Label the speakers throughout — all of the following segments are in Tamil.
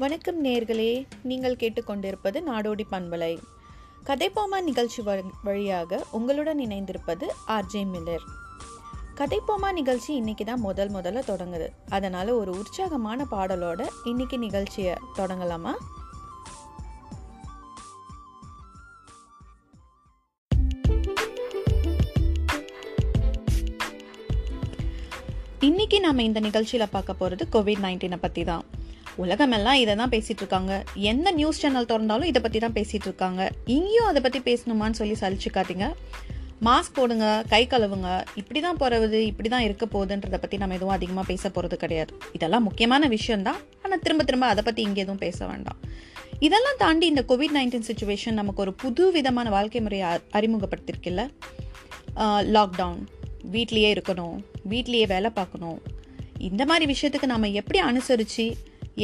Speaker 1: வணக்கம் நேர்களே நீங்கள் கேட்டுக்கொண்டிருப்பது நாடோடி பண்பலை. கதைப்போமா நிகழ்ச்சி வ- வழியாக உங்களுடன் இணைந்திருப்பது ஆர்ஜே மில்லர். கதைப்போமா நிகழ்ச்சி இன்னைக்கு தான் முதல் முதல்ல தொடங்குது. அதனால ஒரு உற்சாகமான பாடலோட இன்னைக்கு நிகழ்ச்சியை தொடங்கலாமா? இன்னைக்கு நம்ம இந்த நிகழ்ச்சியில் பார்க்க போகிறது கோவிட் நைன்டீனை பற்றி தான் உலகமெல்லாம் இதை தான் பேசிட்டு இருக்காங்க எந்த நியூஸ் சேனல் திறந்தாலும் இதை பத்தி தான் பேசிட்டு இருக்காங்க இங்கேயும் அதை பத்தி பேசணுமான்னு சொல்லி சலிச்சுக்காதீங்க. மாஸ்க் போடுங்க கை கழுவுங்க. இப்படி தான் போகிறது இப்படி தான் இருக்க போகுதுன்றத பற்றி நம்ம எதுவும் அதிகமாக பேச போகிறது கிடையாது. இதெல்லாம் முக்கியமான விஷயம்தான். ஆனால் திரும்ப திரும்ப அதை பற்றி இங்கே எதுவும் பேச வேண்டாம். இதெல்லாம் தாண்டி இந்த கோவிட் நைன்டீன் சுச்சுவேஷன் நமக்கு ஒரு புது விதமான வாழ்க்கை முறையை அறிமுகப்படுத்திருக்கில்ல. அறிமுகப்படுத்திருக்குல்ல லாக்டவுன் வீட்லேயே இருக்கணும். வீட்லேயே வேலை பார்க்கணும். இந்த மாதிரி விஷயத்துக்கு நம்ம எப்படி அனுசரித்து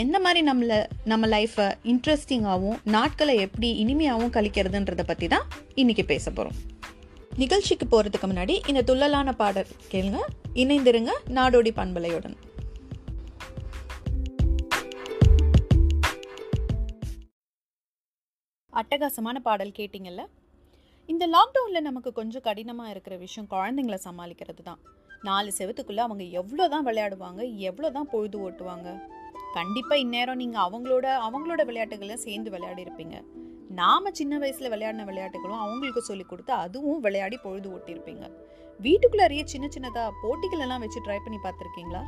Speaker 1: எந்த மாதிரி நம்மளை நம்ம லைஃப்பை இன்ட்ரெஸ்டிங்காகவும் நாட்களை எப்படி இனிமையாகவும் கழிக்கிறதுன்றத பற்றி தான் இன்னைக்கு பேச போகிறோம் நிகழ்ச்சிக்கு போகிறதுக்கு முன்னாடி இந்த துள்ளலான பாடல் கேளுங்க. இணைந்திருங்க நாடோடி பண்பலையுடன். அட்டகாசமான பாடல் கேட்டிங்கல்ல? இந்த லாக்டவுனில் நமக்கு கொஞ்சம் கடினமாக இருக்கிற விஷயம் குழந்தைங்கள சமாளிக்கிறது தான். நாலு செவத்துக்குள்ளே அவங்க எவ்வளோ தான் விளையாடுவாங்க எவ்வளோ தான் பொழுது ஓட்டுவாங்க கண்டிப்பாக இந்நேரம் நீங்கள் அவங்களோட அவங்களோட விளையாட்டுகளை சேர்ந்து விளையாடி இருப்பீங்க. நாம் சின்ன வயசில் விளையாடின விளையாட்டுகளும் அவங்களுக்கு சொல்லி கொடுத்து அதுவும் விளையாடி பொழுது ஓட்டியிருப்பீங்க. வீட்டுக்குள்ளாரியே சின்ன சின்னதாக போட்டிகளெல்லாம் வச்சு ட்ரை பண்ணி பார்த்துருக்கீங்களா?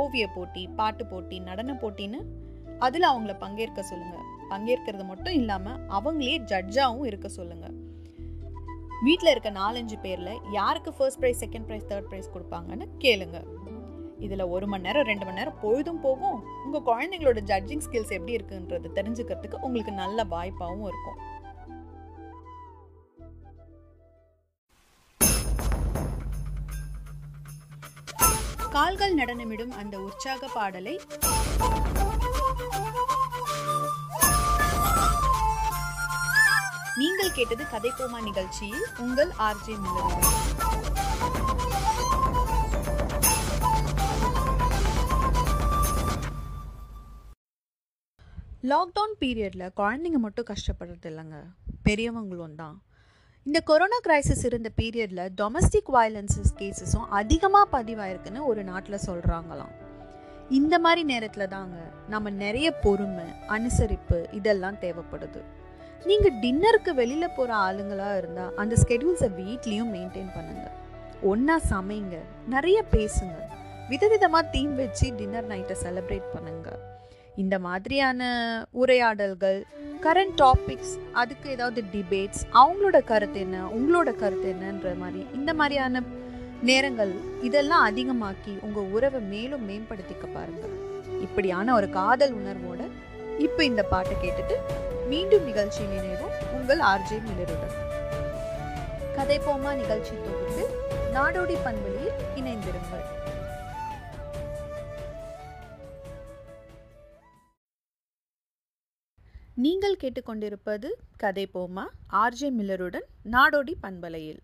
Speaker 1: ஓவிய போட்டி பாட்டு போட்டி நடன போட்டின்னு அதில் அவங்கள பங்கேற்க சொல்லுங்கள் பங்கேற்கிறது மட்டும் இல்லாமல் அவங்களே ஜட்ஜாகவும் இருக்க சொல்லுங்கள் வீட்டில் இருக்க நாலஞ்சு பேரில் யாருக்கு first prize second prize third prize கொடுப்பாங்கன்னு கேளுங்கள் இதில் ஒரு மணி நேரம் ரெண்டு மணி நேரம் பொழுதும் போகும். உங்கள் குழந்தைங்களோட ஜட்ஜிங் ஸ்கில்ஸ் எப்படி இருக்குன்றது தெரிஞ்சுக்கிறதுக்கு உங்களுக்கு நல்ல வாய்ப்பாகவும் இருக்கும். கால்கள் நடனமிடும் அந்த உற்சாக பாடலை நீங்கள் கேட்டது கதைப்போமா நிகழ்ச்சியில் உங்கள் ஆர்ஜே மில்லர் லாக்டவுன் பீரியடில் குழந்தைங்க மட்டும் கஷ்டப்படுறது இல்லைங்க. பெரியவங்களும் தான். இந்த கொரோனா கிரைசிஸ் இருந்த பீரியடில் டொமஸ்டிக் வயலன்சஸ் கேசஸும் அதிகமாக பதிவாயிருக்குன்னு ஒரு நாட்டில் சொல்கிறாங்களாம் இந்த மாதிரி நேரத்தில் தாங்க நம்ம நிறைய பொறுமை அனுசரிப்பு இதெல்லாம் தேவைப்படுது. நீங்கள் டின்னருக்கு வெளியில் போகிற ஆளுங்களாக இருந்தால் அந்த ஸ்கெடியூல்ஸை வீட்லேயும் மெயின்டைன் பண்ணுங்கள் ஒன்றா சமைங்க நிறைய பேசுங்க. விதவிதமாக தீம் வச்சு டின்னர் நைட்டை செலிப்ரேட் பண்ணுங்கள் இந்த மாதிரியான உரையாடல்கள் கரண்ட் டாபிக்ஸ் அதுக்கு ஏதாவது டிபேட்ஸ் அவங்களோட கருத்து என்ன உங்களோட கருத்து என்னன்ற மாதிரி இந்த மாதிரியான நேரங்கள் இதெல்லாம் அதிகமாக்கி உங்கள் உறவை மேலும் மேம்படுத்திக்க பாருங்கள் இப்படியான ஒரு காதல் உணர்வோட இப்போ இந்த பாட்டை கேட்டுட்டு மீண்டும் நிகழ்ச்சியில் இணைவோம். உங்கள் ஆர்ஜே மிலருடன் போமா நிகழ்ச்சி தொகுத்து நாடோடி பண்பொழியில் இணைந்திருங்கள். நீங்கள் கேட்டுக்கொண்டிருப்பது கதை போமா ஆர்ஜே மில்லருடன் நாடோடி பண்பலையில்.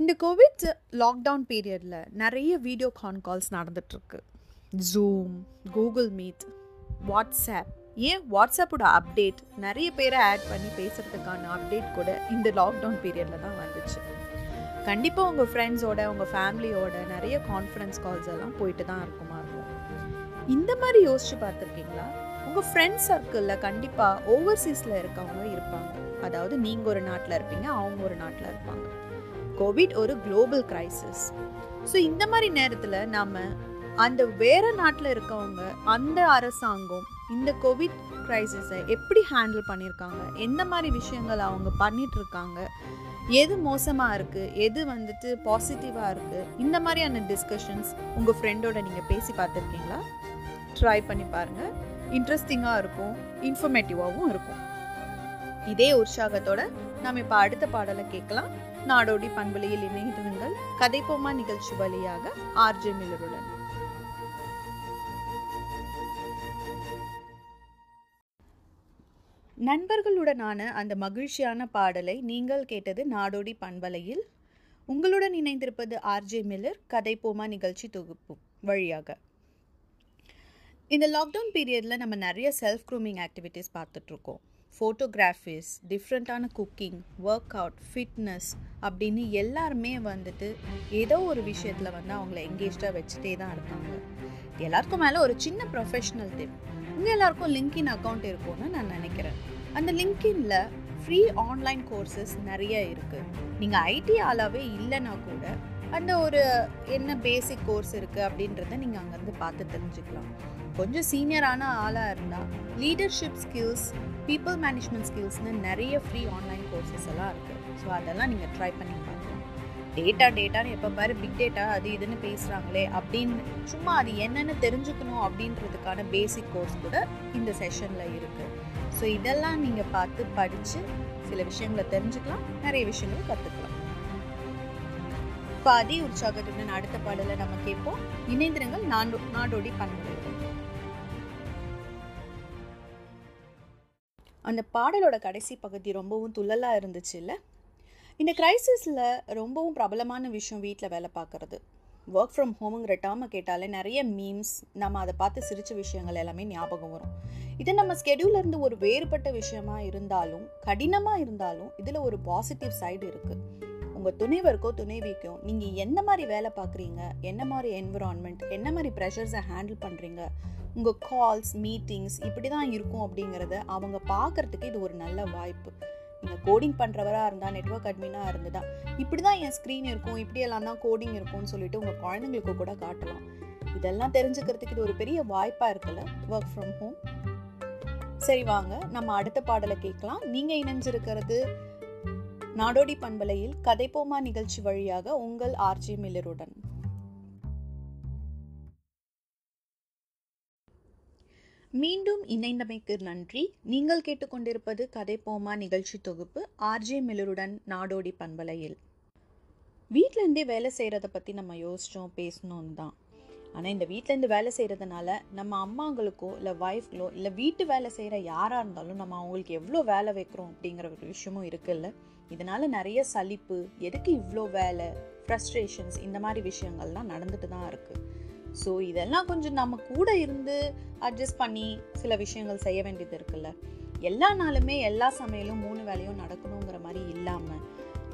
Speaker 1: இந்த கோவிட் லாக்டவுன் பீரியடில் நிறைய வீடியோ கான் கால்ஸ் நடந்துட்டுருக்கு. ஜூம் கூகுள் மீட் வாட்ஸ்அப் ஏன் வாட்ஸ்அப்போட அப்டேட் நிறைய பேரை ஆட் பண்ணி பேசுகிறதுக்கான அப்டேட் கூட இந்த லாக்டவுன் பீரியடில் தான் வந்துச்சு. கண்டிப்பாக உங்கள் ஃப்ரெண்ட்ஸோட உங்கள் ஃபேமிலியோட நிறைய கான்ஃபரன்ஸ் கால்ஸ் எல்லாம் போயிட்டு தான் இருக்குமா இருக்கும். இந்த மாதிரி யோசிச்சு பார்த்துருக்கீங்களா? உங்கள் ஃப்ரெண்ட்ஸ் சர்க்கிளில் கண்டிப்பாக ஓவர்சீஸில் இருக்கவங்க இருப்பாங்க. அதாவது நீங்கள் ஒரு நாட்டில் இருப்பீங்க அவங்க ஒரு நாட்டில் இருப்பாங்க. கோவிட் ஒரு குளோபல் கிரைசிஸ் ஸோ இந்த மாதிரி நேரத்தில் நாம் அந்த வேறு நாட்டில் இருக்கவங்க அந்த அரசாங்கம் இந்த கோவிட் க்ரைசிஸை எப்படி ஹேண்டில் பண்ணியிருக்காங்க எந்த மாதிரி விஷயங்கள் அவங்க பண்ணிகிட்ருக்காங்க எது மோசமாக இருக்குது எது வந்துட்டு பாசிட்டிவாக இருக்குது இந்த மாதிரியான டிஸ்கஷன்ஸ் உங்கள் ஃப்ரெண்டோட நீங்கள் பேசி பார்த்துருக்கீங்களா? ட்ரை பண்ணி பாருங்கள் இன்ட்ரெஸ்டிங்காக இருக்கும் இன்ஃபர்மேட்டிவாகவும் இருக்கும். இதே உற்சாகத்தோட நாம் இப்போ அடுத்த பாடலை கேட்கலாம். நாடோடி பண்பலையில் இணைந்திருங்கள் கதைப்போமா நிகழ்ச்சி வழியாக ஆர்ஜே மில்லருடன். நண்பர்களுடனான அந்த மகிழ்ச்சியான பாடலை நீங்கள் கேட்டது நாடோடி பண்பலையில். உங்களுடன் இணைந்திருப்பது ஆர்ஜே மில்லர் கதைப்போமா நிகழ்ச்சி தொகுப்பு வழியாக. இந்த லாக்டவுன் பீரியடில் நம்ம நிறைய செல்ஃப் க்ரூமிங் ஆக்டிவிட்டீஸ் பார்த்துட்ருக்கோம். ஃபோட்டோகிராஃபிஸ் டிஃப்ரெண்ட்டான குக்கிங் ஒர்க் அவுட் ஃபிட்னஸ் அப்படின்னு எல்லாருமே வந்துட்டு ஏதோ ஒரு விஷயத்தில் வந்து அவங்கள எங்கேஜாக வச்சுட்டே தான் இருக்காங்க. எல்லாருக்கும் மேலே ஒரு சின்ன ப்ரொஃபஷ்னல் டிப் உங்கள் எல்லாருக்கும் லிங்க்இன் அக்கௌண்ட் இருக்கும்னு நான் நினைக்கிறேன். அந்த லிங்க்இனில் ஃப்ரீ ஆன்லைன் கோர்சஸ் நிறைய இருக்குது நீங்கள் ஐடி ஆளாவே இல்லைன்னா கூட அந்த ஒரு என்ன பேசிக் கோர்ஸ் இருக்குது அப்படின்றத நீங்கள் அங்கேருந்து பார்த்து தெரிஞ்சுக்கலாம். கொஞ்சம் சீனியரான ஆளாக இருந்தால் லீடர்ஷிப் ஸ்கில்ஸ் பீப்புள் மேனேஜ்மெண்ட் ஸ்கில்ஸ்னு நிறைய ஃப்ரீ ஆன்லைன் கோர்சஸ் எல்லாம் இருக்குது ஸோ அதெல்லாம் நீங்கள் ட்ரை பண்ணி பார்க்கலாம். டேட்டா டேட்டான்னு எப்போ பாரு பிக் டேட்டா அது இதுன்னு பேசுகிறாங்களே அப்படின்னு சும்மா அது என்னென்னு தெரிஞ்சுக்கணும் அப்படின்றதுக்கான பேசிக் கோர்ஸ் கூட இந்த செஷனில் இருக்குது ஸோ இதெல்லாம் நீங்கள் பார்த்து படித்து சில விஷயங்களை தெரிஞ்சுக்கலாம் நிறைய விஷயங்களும் கற்றுக்கலாம் இப்போ அதே உற்சாகத்துடன் அடுத்த பாடலை நம்ம கேட்போம். இணைந்திரங்கள் நாடோ நாடோடி பண்புகள். அந்த பாடலோட கடைசி பகுதி ரொம்பவும் துள்ளலாக இருந்துச்சு இல்லை இந்த கிரைசிஸில் ரொம்பவும் பிரபலமான விஷயம் வீட்டில் வேலை பார்க்குறது. ஒர்க் ஃப்ரம் ஹோமுங்கிற டேர்மை கேட்டாலே நிறைய மீம்ஸ் நம்ம அதை பார்த்து சிரித்த விஷயங்கள் எல்லாமே ஞாபகம் வரும். இது நம்ம ஸ்கெடியூலேருந்து ஒரு வேறுபட்ட விஷயமா இருந்தாலும் கடினமாக இருந்தாலும் இதில் ஒரு பாசிட்டிவ் சைடு இருக்குது உங்கள் துணைவருக்கோ துணைவிக்கோ நீங்கள் என்ன மாதிரி வேலை பார்க்குறீங்க? என்ன மாதிரி என்விரான்மெண்ட் என்ன மாதிரி ப்ரெஷர்ஸை ஹேண்டில் பண்ணுறீங்க உங்கள் கால்ஸ் மீட்டிங்ஸ் இப்படி தான் இருக்கும் அப்படிங்கிறத அவங்க பார்க்குறதுக்கு இது ஒரு நல்ல வாய்ப்பு. நீங்கள் கோடிங் பண்ணுறவராக இருந்தால் நெட்ஒர்க் அட்மினாக இருந்ததா இப்படி தான் என் ஸ்க்ரீன் இருக்கும் இப்படியெல்லாம் தான் கோடிங் இருக்கும்னு சொல்லிட்டு உங்கள் குழந்தைங்களுக்கு கூட காட்டலாம். இதெல்லாம் தெரிஞ்சுக்கிறதுக்கு இது ஒரு பெரிய வாய்ப்பாக இருக்குல்ல? ஒர்க் ஃப்ரம் ஹோம் சரி வாங்க. நம்ம அடுத்த பாடலை கேட்கலாம். நீங்கள் இணைஞ்சிருக்கிறது நாடோடி பண்பலையில் கதைப்போமா நிகழ்ச்சி வழியாக உங்கள் ஆர்ஜி மில்லருடன். மீண்டும் இணைந்தமைக்கு நன்றி. நீங்கள் கேட்டுக்கொண்டிருப்பது கதை போமா நிகழ்ச்சி தொகுப்பு ஆர்ஜே மில்லருடன் நாடோடி பண்பலையில். வீட்டிலேருந்தே வேலை செய்கிறத பற்றி நம்ம யோசித்தோம் பேசணும் தான். ஆனால் இந்த வீட்டிலேருந்து வேலை செய்கிறதுனால நம்ம அம்மாங்களுக்கோ இல்லை ஒய்ஃப்களோ இல்லை வீட்டு வேலை செய்கிற யாராக இருந்தாலும் நம்ம அவங்களுக்கு எவ்வளோ வேலை வைக்கிறோம் அப்படிங்கிற ஒரு விஷயமும் இருக்குல்ல. இதனால் நிறைய சலிப்பு எதுக்கு இவ்வளோ வேலை ஃப்ரஸ்ட்ரேஷன்ஸ் இந்த மாதிரி விஷயங்கள்லாம் நடந்துட்டு தான் இருக்குது ஸோ இதெல்லாம் கொஞ்சம் நம்ம கூட இருந்து அட்ஜஸ்ட் பண்ணி சில விஷயங்கள் செய்ய வேண்டியது இருக்குல்ல. எல்லா நாளுமே எல்லா சமையலும் மூணு வேலையும் நடக்கணுங்கிற மாதிரி இல்லாமல்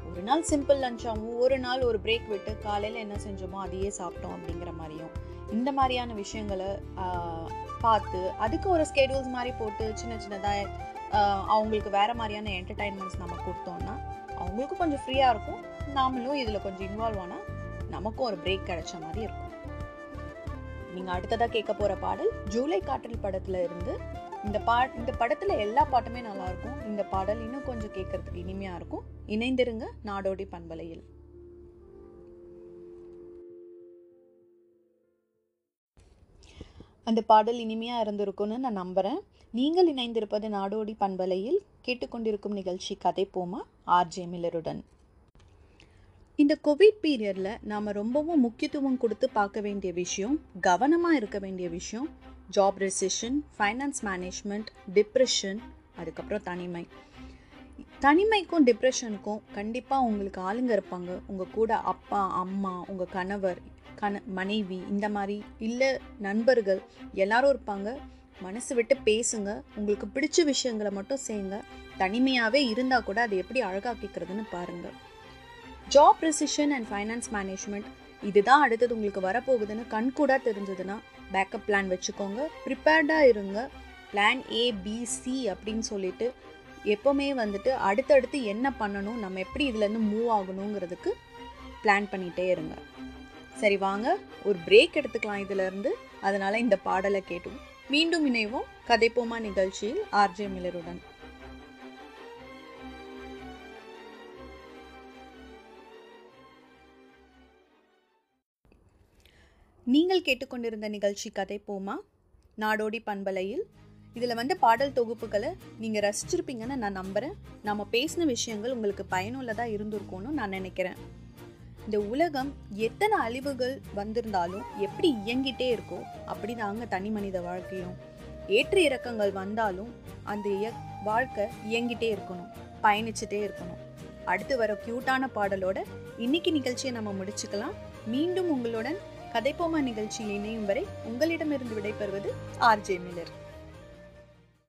Speaker 1: ஒரு நாள் சிம்பிள் லஞ்சாகவும் ஒரு நாள் ஒரு பிரேக் விட்டு காலையில் என்ன செஞ்சோமோ அதையே சாப்பிட்டோம் அப்படிங்கிற மாதிரியும் இந்த மாதிரியான விஷயங்களை பார்த்து அதுக்கு ஒரு ஸ்கெடியூல்ஸ் மாதிரி போட்டு சின்ன சின்னதாக அவங்களுக்கு வேறு மாதிரியான என்டர்டைன்மெண்ட்ஸ் நம்ம கொடுத்தோம்னா அவங்களுக்கும் கொஞ்சம் ஃப்ரீயாக இருக்கும். நாமளும் இதில் கொஞ்சம் இன்வால்வ் ஆனால் நமக்கும் ஒரு பிரேக் கிடைச்ச மாதிரி இருக்கும். நீங்கள் அடுத்ததாக கேட்க போகிற பாடல் ஜூலை காற்றில் படத்தில் இருந்து இந்த பா இந்த படத்தில் எல்லா பாட்டுமே நல்லா இருக்கும். இந்த பாடல் இன்னும் கொஞ்சம் கேட்கறதுக்கு இனிமையாக இருக்கும். இணைந்திருங்க நாடோடி பண்பலையில். அந்த பாடல் இனிமையாக இருந்திருக்கும்னு நான் நம்புகிறேன் நீங்கள் இணைந்திருப்பது நாடோடி பண்பலையில். கேட்டுக்கொண்டிருக்கும் நிகழ்ச்சி கதை போமா ஆர்ஜே மில்லருடன். இந்த கோவிட் பீரியடில் நாம் ரொம்பவும் முக்கியத்துவம் கொடுத்து பார்க்க வேண்டிய விஷயம் கவனமாக இருக்க வேண்டிய விஷயம் job recession finance management depression அதுக்கப்புறம் தனிமை. தனிமைக்கும் டிப்ரெஷனுக்கும் கண்டிப்பாக உங்களுக்கு ஆளுங்க இருப்பாங்க. உங்கள் கூட அப்பா அம்மா உங்கள் கணவர் கண மனைவி இந்த மாதிரி இல்லை நண்பர்கள் எல்லாரும் இருப்பாங்க. மனசு விட்டு பேசுங்க. உங்களுக்கு பிடிச்ச விஷயங்களை மட்டும் செய்யுங்க. தனிமையாகவே இருந்தால் கூட அதை எப்படி அழகாக்கிக்கிறதுன்னு பாருங்கள் job recession and finance management இதுதான் அடுத்தது உங்களுக்கு வரப்போகுதுன்னு கண்கூடாக தெரிஞ்சதுன்னா பேக்கப் பிளான் வச்சுக்கோங்க. ப்ரிப்பேர்டாக இருங்க. பிளான் ஏ பிசி அப்படின்னு சொல்லிட்டு எப்போவுமே வந்துட்டு அடுத்தடுத்து என்ன பண்ணணும் நம்ம எப்படி இதுலேருந்து மூவ் ஆகணுங்கிறதுக்கு பிளான் பண்ணிகிட்டே இருங்க. சரி வாங்க. ஒரு பிரேக் எடுத்துக்கலாம் இதிலேருந்து அதனால் இந்த பாடலை கேட்டும். மீண்டும் இணைவோம். கதைப்போமா நிகழ்ச்சியில் ஆர்ஜே மில்லருடன். நீங்கள் கேட்டுக்கொண்டிருந்த நிகழ்ச்சி கதை போமா? நாடோடி பண்பலையில். இதில் வந்து பாடல் தொகுப்புகளை நீங்கள் ரசிச்சிருப்பீங்கன்னு நான் நம்புகிறேன் நம்ம பேசின விஷயங்கள் உங்களுக்கு பயனுள்ளதாக இருந்திருக்கும்னு நான் நினைக்கிறேன். இந்த உலகம் எத்தனை அழிவுகள் வந்திருந்தாலும் எப்படி இயங்கிட்டே இருக்கோ அப்படி தாங்க தனி மனித வாழ்க்கையும். ஏற்ற இறக்கங்கள் வந்தாலும் அந்த இய வாழ்க்கை இயங்கிட்டே இருக்கணும் பயணிச்சுட்டே இருக்கணும். அடுத்து வர க்யூட்டான பாடலோட இன்னைக்கு நிகழ்ச்சியை நம்ம முடிச்சுக்கலாம். மீண்டும் உங்களுடன் கதைப்போமா நிகழ்ச்சியில் இணையும் வரை உங்களிடமிருந்து விடைபெறுவது ஆர்ஜே மில்லர்.